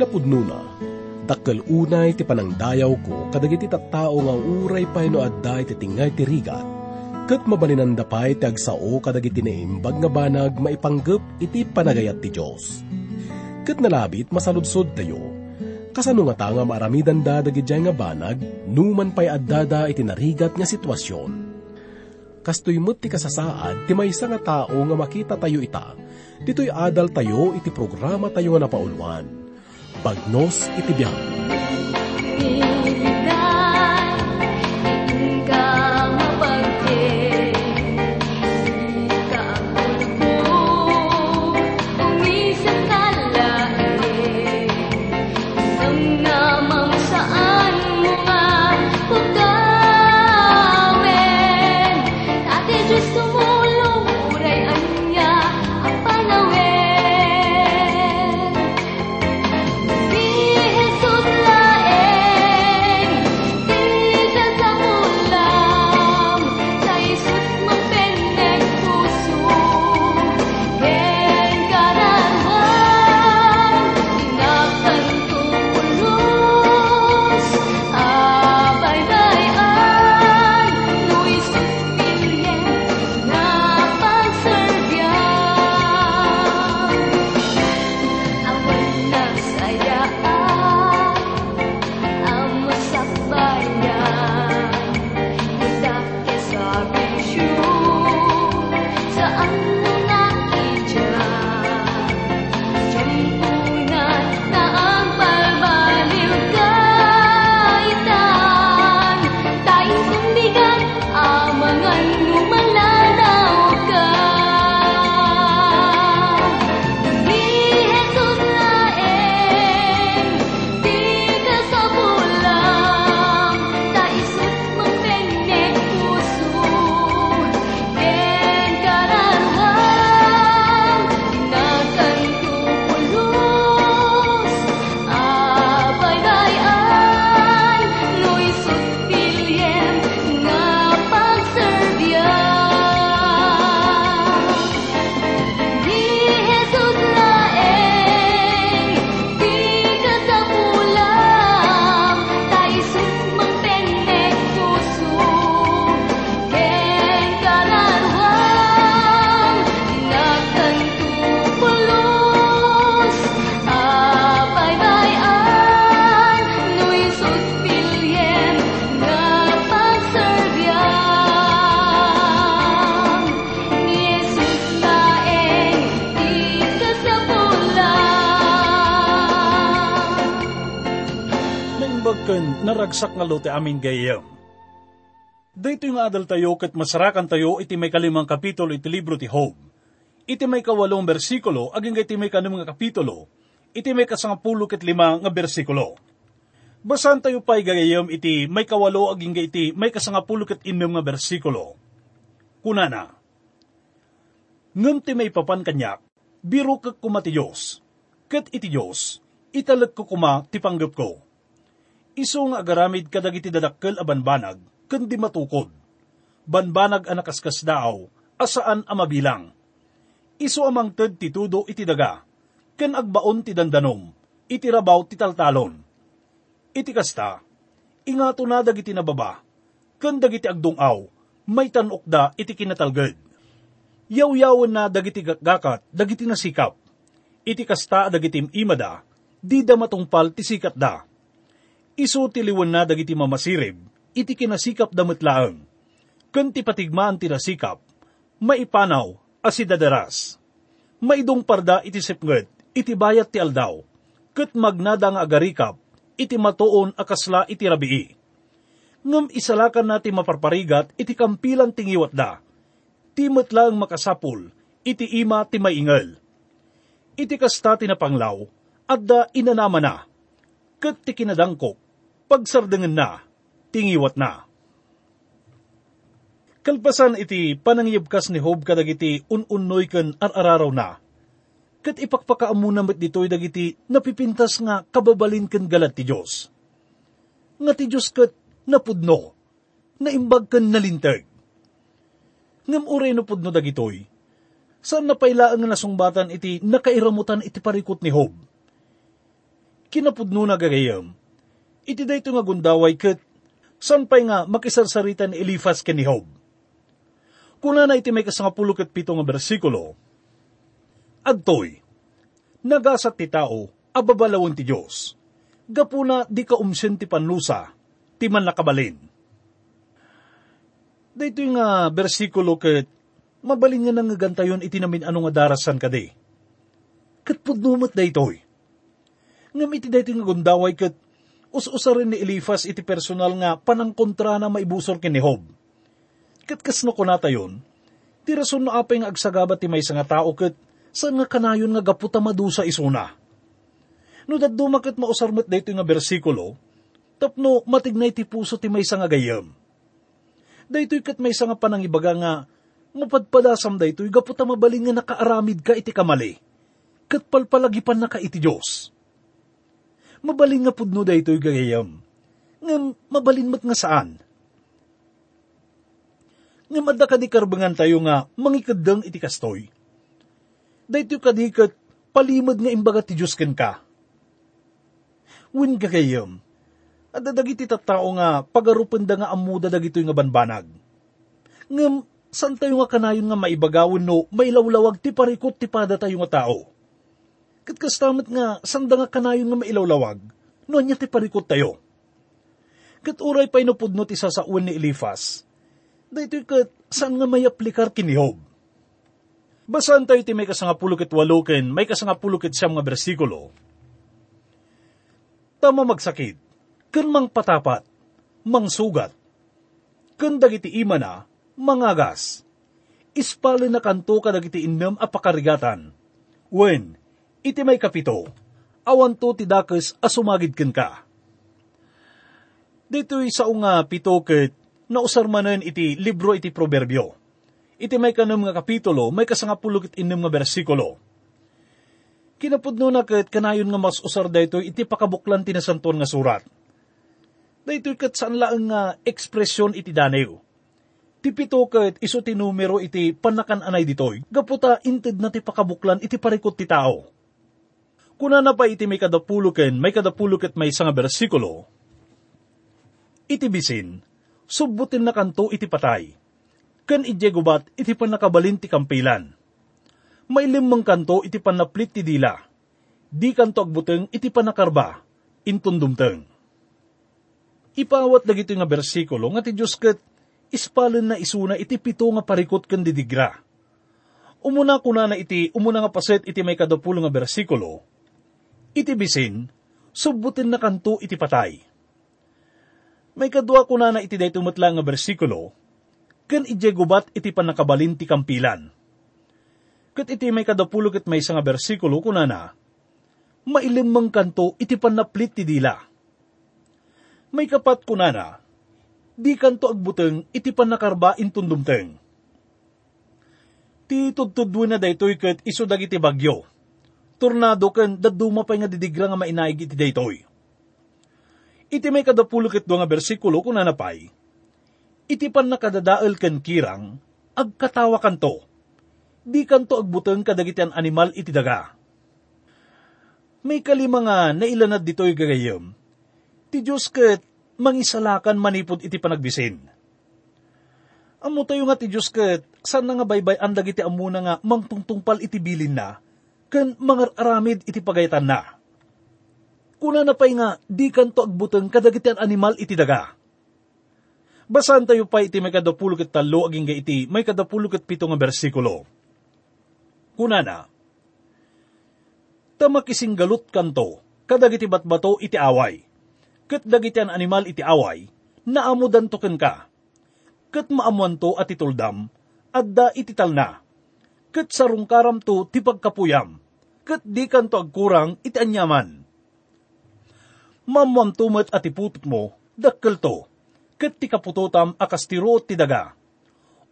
napudno na, dakkel unay ti panangdayaw ko kadagiti tattao nga uray pay no adda iti tingay ti rigat, ket mabalinanda pay ti agsao kadagiti naimbag nga banag maipanggep iti panagayat ti Dios. Ket nalabit masaludsod tayo, kasano nga tanga maaramidan da dagiti nga banag, numan pay addada iti narigat nga sitwasyon kastoy mo't ti kasasaad, ti maysa nga tao nga makita tayo ita, dito'y adal tayo iti programa tayo nga napauluan. Bagnos iti naragsak nga lote amin gayam. Dito yung adal tayo kat masarakan tayo iti may kalimang kapitulo iti libro ti Job. Iti may kawalong bersikulo, aging iti may kanimang kapitulo, iti may kasangapulo ket lima nga bersikulo. Basan tayo pa'y gagayam iti may kawalo aging iti may kasangapulo ket inom nga bersikulo. Kunana, Ngam ti may papan kanyak, biro kag kuma ti Diyos, ket iti Diyos, italag ko kuma ti panggap ko Iso nga agaramid kadagiti dadakkel a banbanag, kundi matukod. Banbanag anak kaskas daaw, asaan a mabilang. Iso amang ted ti tudo iti daga, ken agbaon ti dandanom, iti rabaw ti taltalon. Iti kasta, ingato na dagiti nababa, ken dagiti agdungaw, may tanokda iti kinatalged. Yaw-yawan na dagiti gakat, dagiti nasikap. Iti kasta dagiti imada, di da matungpal ti sikat da Isu tiliwan na dagiti mamasirib, iti kinasikap damit laeng. Kunti patigmaan ti nasikap, maipanaw asidadaras. Maidong parda iti sipnget, iti bayat ti aldaw. Kat magnada nga agarikap, iti matuon akasla iti rabii. Ngam isalakan nati maparparigat, iti kampilan tingiwat da. Timot lang makasapul, iti ima ti maingal. Iti kasta tinapanglaw, adda inanama na. Kat ti kinadangkok, pagsardangan na, tingiwat na. Kalpasan iti panangyibkas ni Hob kadagiti ununoy ken arararaw na. Kat ipakpakaamuna met ditoy dagiti napipintas nga kababalin ken galat ti Diyos. Nga ti Diyos kat napudno, naimbag ken nalintag. Ngam uray no pudno dagitoy, saan napailaan nga nasungbatan iti nakairamutan iti parikot ni Hob kinapudno na gagayam. Iti dayto nga gundaway ket san pay nga makisarsarita ni Elifas ken ni Job. Kuna na iti may kasangapulo ket pito nga bersikulo, Adtoy, nagasat ti tao, ababalawon ti Diyos. Gapuna di ka umsen ti panlusa, ti man nakabalin. Dito yung nga bersikulo ket mabalin nga nang gantayon iti namin ano nga darasan kadi. Kat pudnumot da itoy. Ngam iti dito nga gundaway ket us-usa rin ni Elifas iti personal nga panangkontra na maibusor ken ni Job. Kat kasno ko natayon, ti rason na apay nga agsagabat ti may nga tao ket saan nga kanayon nga gaputa madusa isuna. No daduma ket mausarmet dito nga bersikulo, tapno matignay ti puso ti may nga gayam. Daytoy ket may nga panangibaga nga mapadpadasam daytoy gaputa mabaling nga nakaaramid ka iti kamali. Ket palpalagipan na ka iti Dios mabaling nga pudno daytoy gagayam. Ngam mabalin mat nga saan? Ngam adda kadikarbangan tayo nga mangikadang iti kastoy. Daytoy kadikat palimad nga imbaga ti Diyos ka. Win gagayam. Adda dagiti tattao nga pagarupan da nga amuda dagitoy nga banbanag. Ngam san tayo nga kanayon nga maibagawin no mailawlawag ti parikot ti pada tayo nga tao Kat kastamat nga, sanda nga kanayon nga mailawlawag, no niya ti parikot tayo. Kat uray pa inupudno ti sasauan ni Elifas, dahito kat saan nga may aplikar kinihob. Basan tayo ti may kasangapulo ket walo ken may kasangapulo ket siyam nga bersikulo. Tama magsakit, ken mang patapat, mang sugat, ken dagiti ima na, mangagas, ispali na kanto kadagiti innem a pakarigatan, wen, iti may kapito, awan to ti dakes asumagid ken ka. Dito'y sa unga pito ket nausarmanen iti libro iti proverbio. Iti may kanam nga kapitulo, may kasangapulo ket inem nga bersikulo. Kinapudno na ket kanayon nga mas usar daytoy iti pakabuklan ti nasanton nga surat. Daytoy ket saan laeng nga ekspresyon iti danew. Ti pito ket iso ti numero iti panakan anay ditoy, gaputa inted na ti pakabuklan iti parikot ti tao Kuna na pa iti may kadapuluken, may kadapuluket may nga bersikulo, iti bisin, subutin na kanto iti patay, kan ije gubat iti panakabalin ti kampilan. May limang kanto iti panaplit ti dila, di kanto agbuteng iti panakarba, intundumteng. Ipawat dagito nga bersikulo nga ti Diyos ket ispalen na isuna iti pito nga parikot ken didigra. Umuna kuna na iti umuna nga paset iti may kadapulo nga bersikulo, iti bisin, subutin na kanto iti patay. May kadwa ko na na iti day tumutlang nga bersikulo, ken ije gubat iti panakabalin ti kampilan. Kat iti may kadapulo ket may nga bersikulo kuna na, mailimang kanto iti panaplit ti dila. May kapat kuna na, di kanto agbuteng iti panakarba intundumteng. Ti tudtudwa na daytoy ket iso dagiti bagyo tornado ken daduma pay nga didigra nga mainaig iti daytoy. Iti may kadapulo ket nga bersikulo kun nanapay, iti pan nakadadael ken kirang, agkatawa kanto, di kanto agbuteng kadagitian animal iti daga. May kalima nga nailanad ditoy gagayem, ti Diyos ket mangisalakan manipod iti panagbisin. Amo tayo nga ti Diyos ket, saan nga baybay ang dagiti amuna nga mangtungtungpal iti bilin na, ken mga iti pagaytan na. Kuna na pay nga, di kanto agbuteng kadagitian animal iti daga. Basan tayo pa iti may kadapulo ket talo aging ga iti may kadapulo ket pito nga bersikulo. Kuna na, tamakising galut kanto, kadagiti batbato iti away, ket dagitian animal iti away, naamudan to ka, ket maamuan to at ituldam, adda iti talna ket sarungkaram to ti pagkapuyam, ket di kanto agkurang iti anyaman. Mamam tumet at iputot mo, dakkel to, ket ti kaputotam akas ti daga.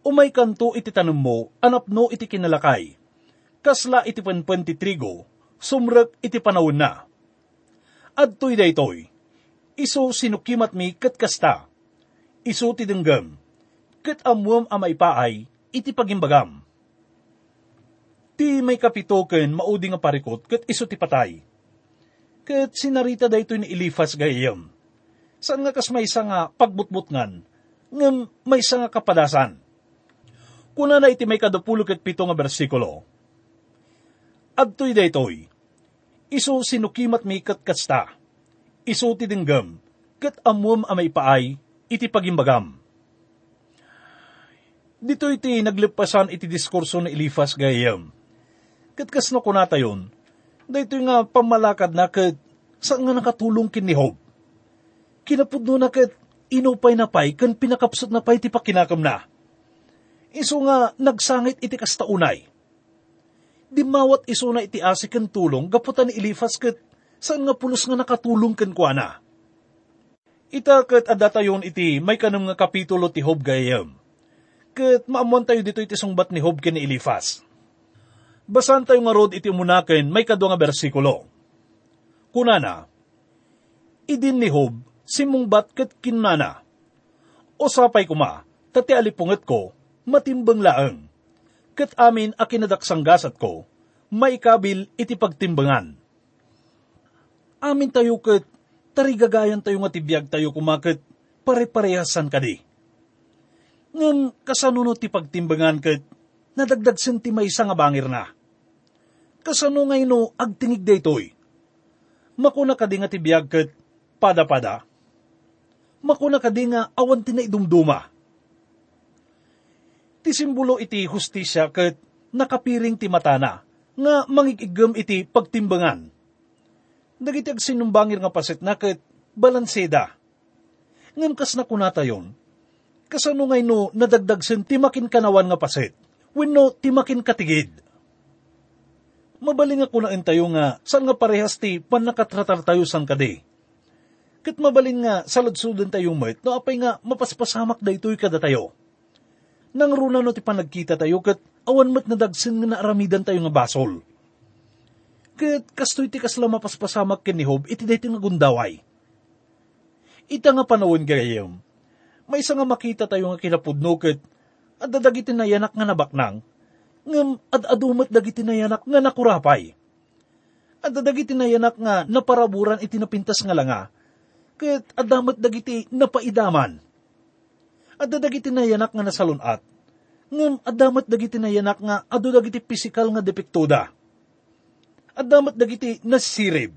Umay kanto iti tanong mo, anapno iti kinalakay. Kasla iti penpen ti trigo, sumrek iti panawin na. Adtoy daytoy, iso sinukimat mi ket kasta, iso ti denggam, ket amuam amay paay, iti pagimbagam Ti may kapito ken maudi nga parikot ket iso ti patay. Kat sinarita da ni Elifas gayam. Saan nga kas may isa nga pagbutbut ngan, ngam may isa nga kapadasan. Kuna na iti may kadapulo ket pito nga bersikulo. Adtoy daytoy, iso sinukimat mi kat kasta, iso ti dinggam, kat amum amay paay, iti pagimbagam. Dito iti naglipasan iti diskurso ni Elifas gayam. Kat kas no kunata yun, dito nga pamalakad na kat saan nga nakatulong kinihob. Kinapudno na kat inupay na pay kan pinakapsot na pay ti pakinakam na. Iso nga nagsangit iti kastaunay. Di mawat iso na iti asik kan tulong gaputan ni Elifas kat saan nga pulos nga nakatulong kan kuana. Ita kat adatayon iti may kanam nga kapitulo ti Hob gayam. Kat maamuan tayo dito iti sungbat ni Hob ken ni Elifas Basan tayo nga rod iti umunakin may kadwa nga bersikulo. Kunana, idin ni Hob, simungbat kat kinana. O sapay kuma, tati alipunget ko, matimbang laeng. Kat amin a kinadaksanggasat ko, may kabil iti pagtimbangan. Amin tayo kat, tarigagayan tayo nga tibiyag tayo kumakit, pare-parehasan ka di. Ngam kasanuno ti pagtimbangan kat, nadagdag senti may nga bangir na kasano ngay no agtingig daytoy. Makuna ka nga tibiyag kat pada-pada. Makuna ka nga awan tinaidumduma. Ti simbolo iti hustisya kat nakapiring ti matana nga mangigigam iti pagtimbangan. Dagiti ag sinumbangir nga pasit na kat balanseda. Ngam kas na kunata yon, kasano ngay no nadagdag sen timakin kanawan nga pasit, wenno timakin katigid mabaling ako na tayo nga, saan nga parehas ti panakatratar tayo sang kadi. Kat mabaling nga, saladsudan tayo met, no apay nga, mapaspasamak da ito'y kada tayo. Nang runa no ti panagkita tayo, kat awan met nadagsin nga naaramidan tayo nga basol. Kat kastoy ti kasla mapaspasamak ken ni Hob, iti dahi nga gundaway. Ita nga panawin gayam, may isa nga makita tayo nga kinapudno kat, at dadagiti na yanak nga nabaknang, ngam at adumat dagiti nayanak nga nakurapay. At dagiti nayanak nga naparaburan iti napintas nga langa, ket adamat dagiti napaidaman. At dagiti nayanak nga nasalunat, ngam adamat dagiti nayanak nga adu dagiti pisikal nga depektoda. Adamat dagiti nasirib,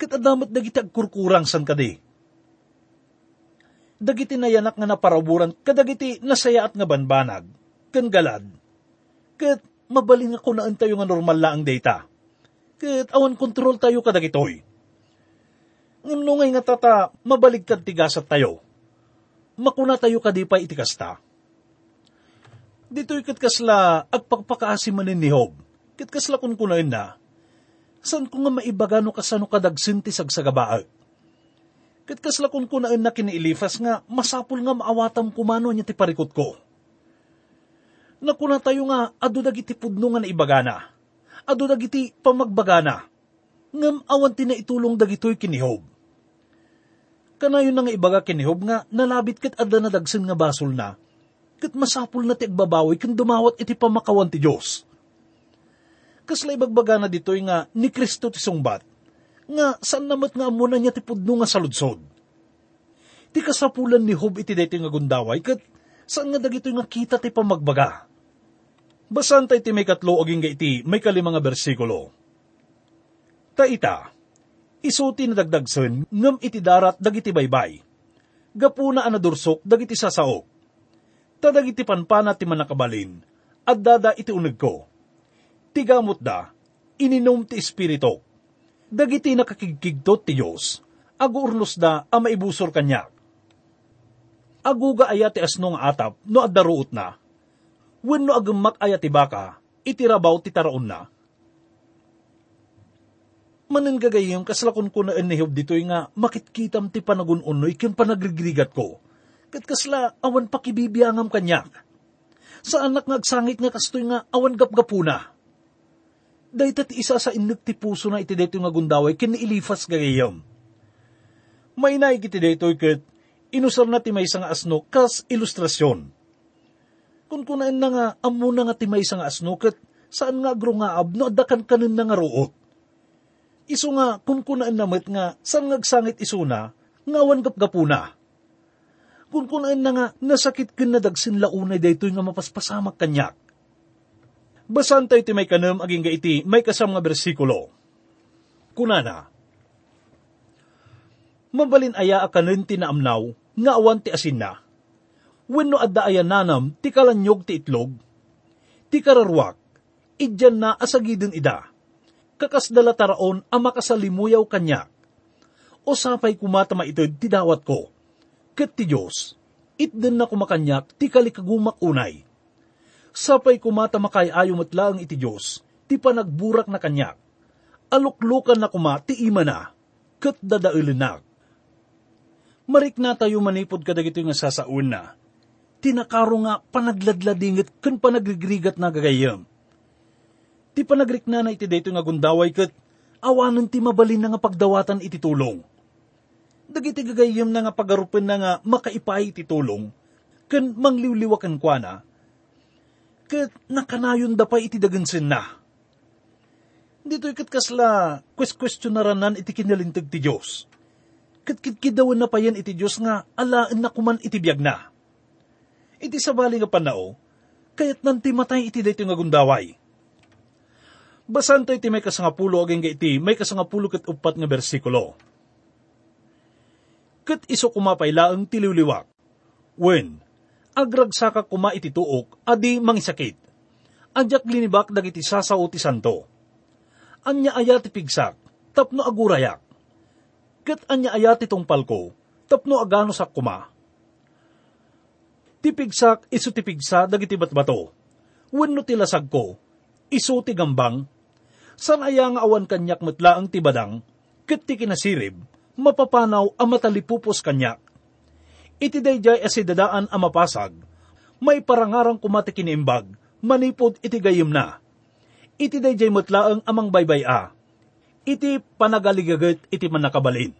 ket adamat dagiti agkurkurang san kadi. Dagiti nayanak nga naparaburan kadagiti nasayaat nga banbanag, ken galad, Kat mabaling ako na tayo nga normal la ang data. Kat awan kontrol tayo kadagitoy. Ngumnungay nga tata, mabalig kad tigasat tayo. Makuna tayo kadipay itikasta. Dito'y katkasla agpagpakaasi manin ni Hob. Katkasla kun kunain na, san ko nga maibagano kasano kadagsinti sagsagabaag. Katkasla kun kunain na kiniilifas nga masapul nga maawatam kumano niya ti parikot ko Nakuna tayo nga, adu dagiti pudno nga naibagana. Adu dagiti pamagbagana. Ngam awan ti na itulong dagitoy kinihob. Kanayon na nga ibaga kinihob nga nalabit kat adda na dagsin nga basol na. Kat masapul na ti agbabawi kan dumawat iti pamakawan ti Diyos. Kasla ibagbaga na ditoy nga ni Kristo ti sungbat. Nga saan namat nga amuna niya ti pudno nga saludsod. Ti kasapulan ni Hob iti daytoy nga gundaway kat saan nga dagitoy nga kita ti pamagbaga Basan tayo ti may katlo aging iti may kalima nga bersikulo. Taita, isuti na dagdagsen ngam iti darat dagiti baybay. Gapuna anadursok dagiti sasaok. Tadagiti panpana ti manakabalin, at dada iti uneg ko. Tigamot da, ininom ti espiritok. Dagiti nakakigkigtot ti Diyos, agurnos da a maibusor kanyak. Aguga aya ti asno nga atap no addaruot na, wenno agamak aya ti baka, itirabaw ti taraon na. Manen gagayong kaslakon ko na enihob dito'y nga makitkitam ti panagununoy ken panagrigrigat ko. Kat kasla awan pakibibiyangam kanyak. Sa anak nga agsangit nga kastoy nga awan gapgapuna. Dahit ti isa sa inag ti puso na iti dito nga gundaway ken ilifas gagayom. May naigiti dito ket inusar na ti may nga asno kas ilustrasyon kun kunain na nga, amo na nga timay sa nga asnuket, saan nga agro nga ab, no adakan kanin na nga ruot. Iso nga, kung kunaan namat nga, saan ngagsangit isuna, ngawan gapgapuna. Kung kunaan na nga, nasakit kin na dagsin launay daytoy nga mapaspasamak kanyak. Basan tayo ti may kanam aging ga iti may kasam nga bersikulo. Kunana, Mabalin aya akanen ti naamnaw, nga awan ti asin na. Wenno adda aya nanam, ti kalanyog ti itlog, ti kararwak, idyan na asagidin ida. Kakas dala taraon ang makasalimuyaw kanya. O sapay kumata maitid ti dawat ko. Kat ti Diyos, itden na kumakanyak ti kalikagumak unay. Sapay kumata makayayo matlaang iti Diyos, ti panagburak na kanyak. Aluklukan na kuma ti ima na, kat dadailenak marik na tayo manipod kadagito nga sasaun na. Tinakaro nga panagladladingit kan panagrigrigat na gagayam. Ti panagrik na na iti dayto nga gundaway kat awanan ti mabalin na nga pagdawatan iti tulong. Dagiti gagayam na nga pagarupan na nga makaipay iti tulong, kan mangliwliwakan kwa na, kat nakanayon da pa iti dagansin na. Dito'y kat kasla, kwes-kwestyonaran iti kinalintag ti Diyos Katkitkidawan na pa yan iti Diyos nga, alaan na kuman iti biyag na. Iti sabali nga panao, kayat nanti matay iti dayto nga gundaway. Basan tayo iti may kasangapulo aging iti may kasangapulo kat upat nga bersikulo. Kat iso kumapay laang tiliwliwak. When, agragsaka kuma iti tuok, adi mangisakit. Adyak linibak dagiti sasaw ti santo. Anya ayat pigsak, tapno agurayak ket anya ayat itong palko, tapno agano sa kuma. Tipigsak iso tipigsa dagiti batbato, wenno ti lasag iso ti gambang, san aya nga awan kanyak metla ang tibadang, ket ti kinasirib, mapapanaw ang matalipupos kanyak. Iti dayjay asidadaan ang mapasag, may parangarang kumati kiniimbag, manipod iti gayim na. Iti dayjay metlaang amang baybay a, iti panagaligagat iti manakabalin.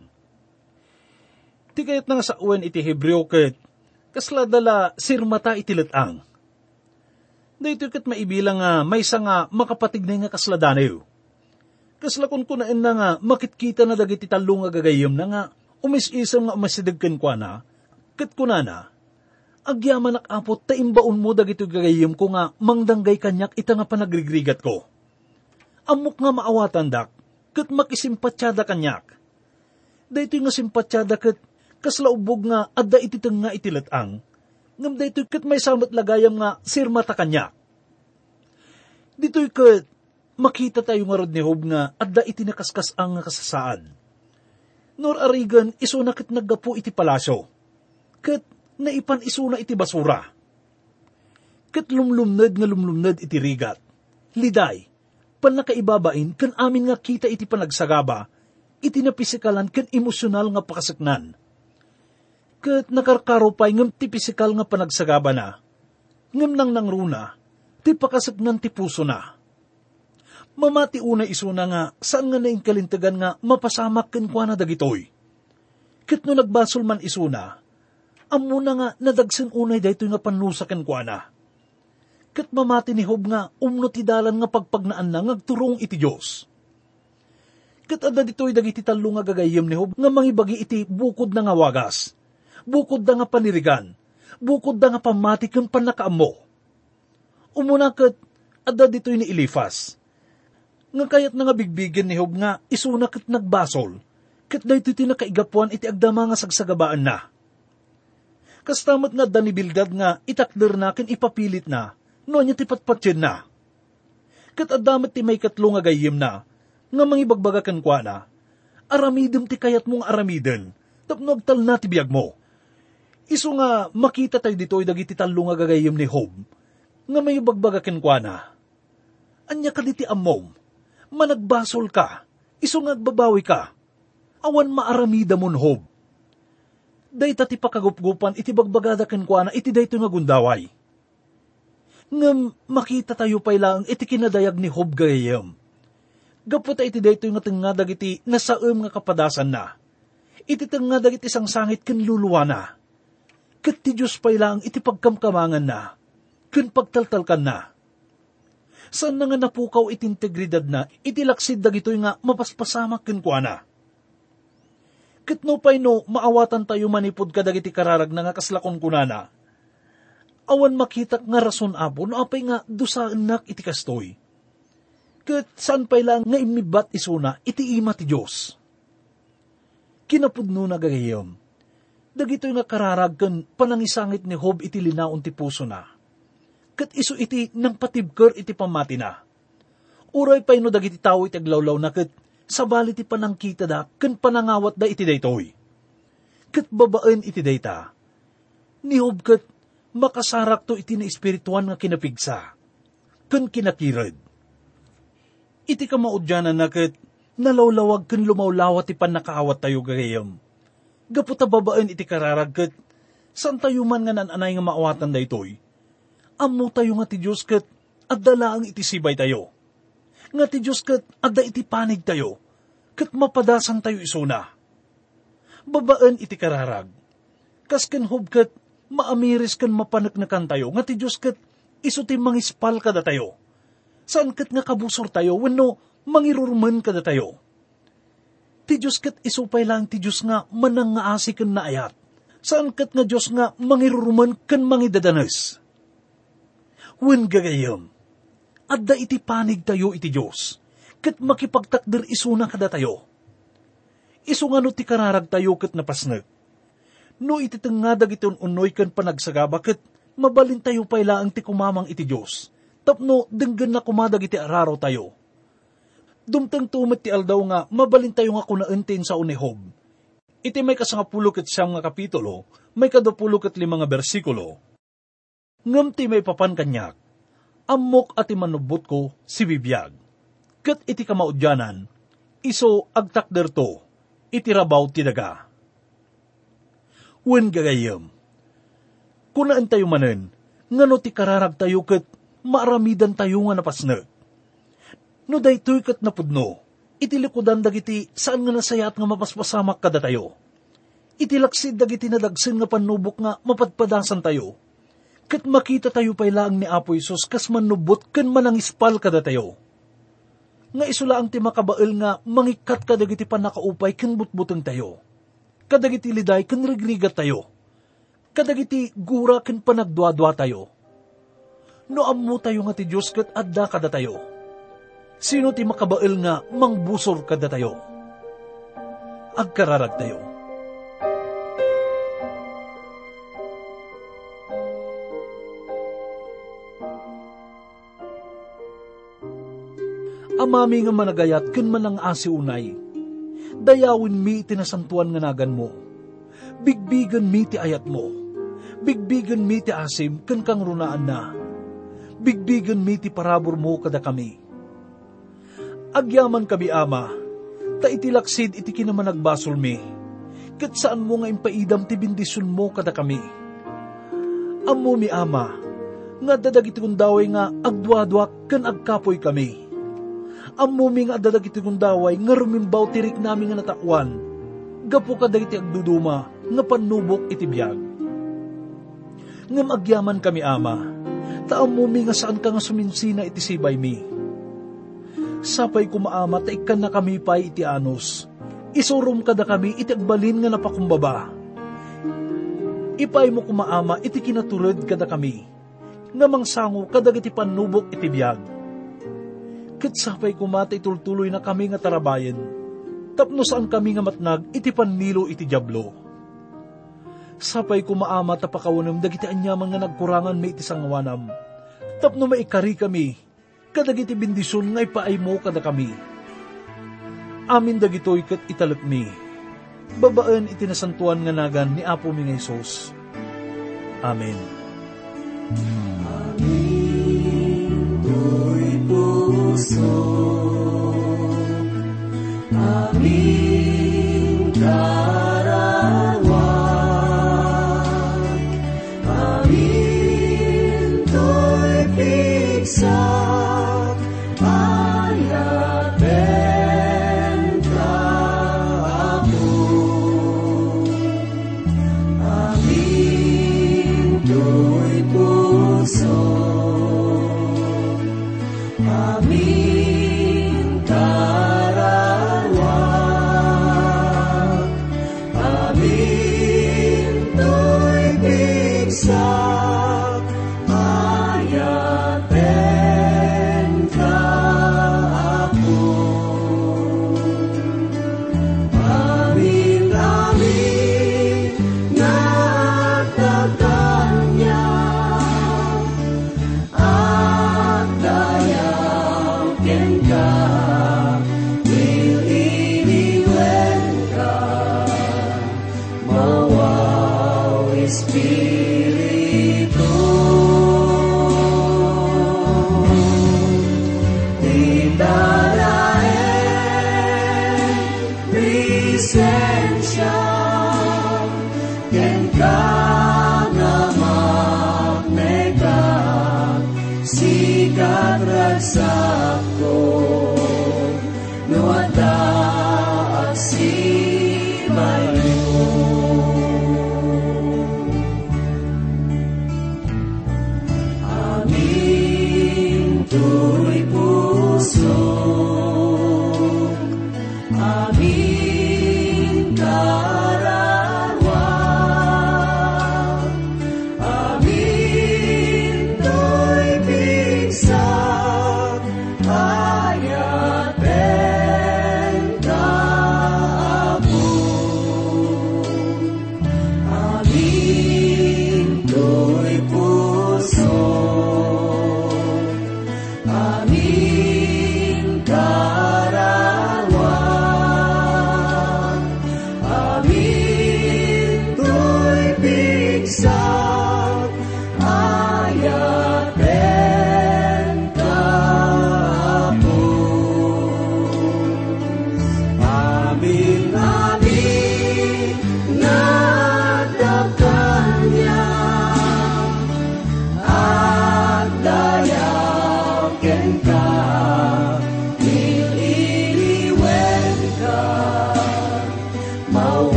Ti kayat nga sa uwan iti Hebreo ket, kasla dala sirmata iti letang. Dito kat maibilang nga may nga makapatig na nga kasladanew. Kasla kun kunain na nga makitkita na dagiti talo nga gagayom na nga umisisam nga umasidagkan kwa na, kat kunana, agyaman ak apot ta imbaon mo dagito gagayom ko nga mangdanggay kanyak ita nga panagrigrigat ko. Amok nga maawatan dak, kat makisimpatyada kanyak. Dito nga simpatyada kat kaslaubog nga adda ititeng nga itilatang, ngam dito kat may samat lagayam nga sirmata kanyak. Dito'y kat makita tayo nga rod ni Hob nga adda iti nakaskas ang nga kasasaan. Nor arigan iso na kat naggapo iti palasyo. Kat naipan iso na iti basura. Kat lumlumned nga lumlumned iti rigat. Liday, pan nakaibabain kan amin nga kita iti panagsagaba, iti napisikalan kan emosyonal nga pakasaknan. Kat nakarkaropay ngam ti pisikal nga panagsagaba na, ngam nang nangruna, ti pakasaknan ti puso na. Mamati una isuna nga, saan nga naing kalintagan nga mapasamak ken kwa na dagitoy. Kat no nagbasol man isuna, amuna nga nadagsin unay daytoy nga panusaken kwa na kat mamati ni Hob nga umno ti dalan nga pagpagnaan na ngagturong iti Diyos. Kat ada dito'y dagiti talo nga gagayem ni Hob nga mangibagi iti bukod na nga wagas, bukod na nga panirigan, bukod na nga pamati kang panakaamo. Umuna kat ada dito'y ni Ilifas. Nga kayat na nga bigbigin ni Hob nga isuna kat nagbasol, kat daytoy ti nakaigapuan iti agdama nga sagsagabaan na. Kastamat nga dani Bildad nga itakder na ken ipapilit na, no niya ti patpatyan na. Kat adamat ti may katlo nga gayim na, nga mangibagbagakan kwa na, aramidem ti kayat mong aramiden, tapno agtal na ti biyag mo. Iso nga makita tayo dito dagiti talo nga gagayim ni Hob, nga may bagbagakan kwa na. Anya ka ti amom, managbasol ka, iso nga agbabawi ka, awan maaramida mon Hob. Dayta ti pakagupgupan iti bagbagadakan kwa na iti dayto nga gundaway nga makita tayo pa ilang iti kinadayag ni Hob gayam. Gapot iti dayto nga nga dagiti nasaem nga kapadasan na. Iti nga dagiti isang sangit ken luluwa na. Kat ti Diyos pa ilang iti pagkamkamangan na. Ken pagtaltalkan na. Saan na nga napukaw iti integridad na, iti laksid dagitoy nga mapaspasamak kenkwana. Kitno pa'y no, maawatan tayo manipod ka dagiti kararag na nga kaslakon kunana. Awan makita nga rason apo, no apay nga dusaan nak iti kastoy. Kat saan pa'y lang nga imibat isuna, iti ima ti Diyos. Kinapudno na gagayom. Dagitoy nga kararag kan panangisangit ni Hob iti linaon ti puso na. Kat iso iti nang patibker iti pamati na. Uray pa'y no dagiti tao iti aglawlaw na kat sabali ti panangkita da kan panangawat da iti daytoy. Kat babaan iti dayta. Ni Hob kat makasarak to iti na espirituan nga kinapigsa. Kan kinakirad. Iti ka maudyanan na kat nalawlawag kan lumawlawat ti panakaawat tayo gagayam. Gaputa babaan iti kararag kat saan tayo man nga nananay nga maawatan daytoy. Amo tayo nga ti Diyos kat at dalaang iti sibay tayo. Nga ti Diyos kat adda iti panig tayo kat mapadasan tayo isuna. Babaan iti kararag. Kas ken hubkat maamiris kan mapanaknakan tayo nga ti Diyos kat iso ti mangispal kada tayo saan kat nga kabusor tayo, wano mangirurman kada tayo. Ti Diyos kat isupay lang ti Diyos nga manang nga asi kan na ayat. Saan kat nga Diyos nga mangirurman kan mangidadanas. Wen gagayam, adda iti panig tayo iti Diyos, kat makipagtakder isuna kada tayo. Iso nga no ti kararag tayo kat napasnag. No iti tengadag iti unoy kan panagsagaba kat mabalin tayo payla ang ti kumamang iti Diyos tapno denggan na kumadag iti araraw tayo. Dumtang tumat ti aldaw nga, mabalin tayo nga kunaentin sa unihob. Iti may kasangapulo kat siyam nga kapitulo, may kadapulo kat lima nga bersikulo. Ngam ti may papan kanyak, amok at imanubot ko si bibiyag. Kat iti kamaudyanan, iso agtakder to, iti rabaw ti daga. Wen gagayam, kunaan tayo manen, ngano ti kararag tayo kat maaramidan tayo nga napasnag. No daytoy kat napudno, itilikudan dagiti saan nga nasayat nga mapaspasamak kada tayo. Itilaksid dagiti nadagsin nga panubok nga mapadpadasan tayo. Kat makita tayo pay lang ni Apo Isos kas manubot kan manangispal kada tayo. Nga isula ang ti makabael nga mangikat kadagiti panakaupay kan butbuteng tayo. Kadagiti liday kan rigrigat tayo. Kadagiti gura kan panagdwadwa tayo no ammo tayo nga ti Diyos kat adda kada tayo. Sino ti makabael nga mangbusor kada tayo? Agkararag tayo. Amami nga managayat ken man ang asi unay. Dayawin mi tinasantuan nga nagan mo. Bigbigan mi ti ayat mo. Bigbigan mi ti asim ken kang runaan na bigbigan mi ti parabor mo kada kami. Agyaman kami ama, ta itilaksid iti kinaman nagbasol mi, kat saan mo nga impaidam ti bindisyon mo kada kami. Amo mi ama, nga dadag iti kundaway nga agdwadwa kan agkapoy kami. Amo mi nga dadag iti kundaway nga rumimbaw tirik nami nga natakwan, gapo kada iti agduduma nga panubok iti biyag. Ngam agyaman kami ama, taam mo mi nga saan ka nga suminsina iti sibay mi. Sapay kumaama ta ikan na kami pa iti anos. Isurum kada kami iti agbalin nga napakumbaba. Ipay mo kumaama iti kinatulad kada kami. Nga mangsango kadag iti panubok iti biyag. Kat sapay kumata itultuloy na kami nga tarabayan. Tapno saan kami nga matnag iti panilo iti jablo sapay kumaama tapakawanam dagiti anyaman nga nagkurangan may iti sangawanam. Tapno maikari kami, kadagiti bindisyon nga ipaay mo kada kami. Amin dagitoy kat italak mi. Babaan itinasantuan nga nagan ni Apo mi nga Isos. Amen. Amin. puso. Amin. Amin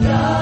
God.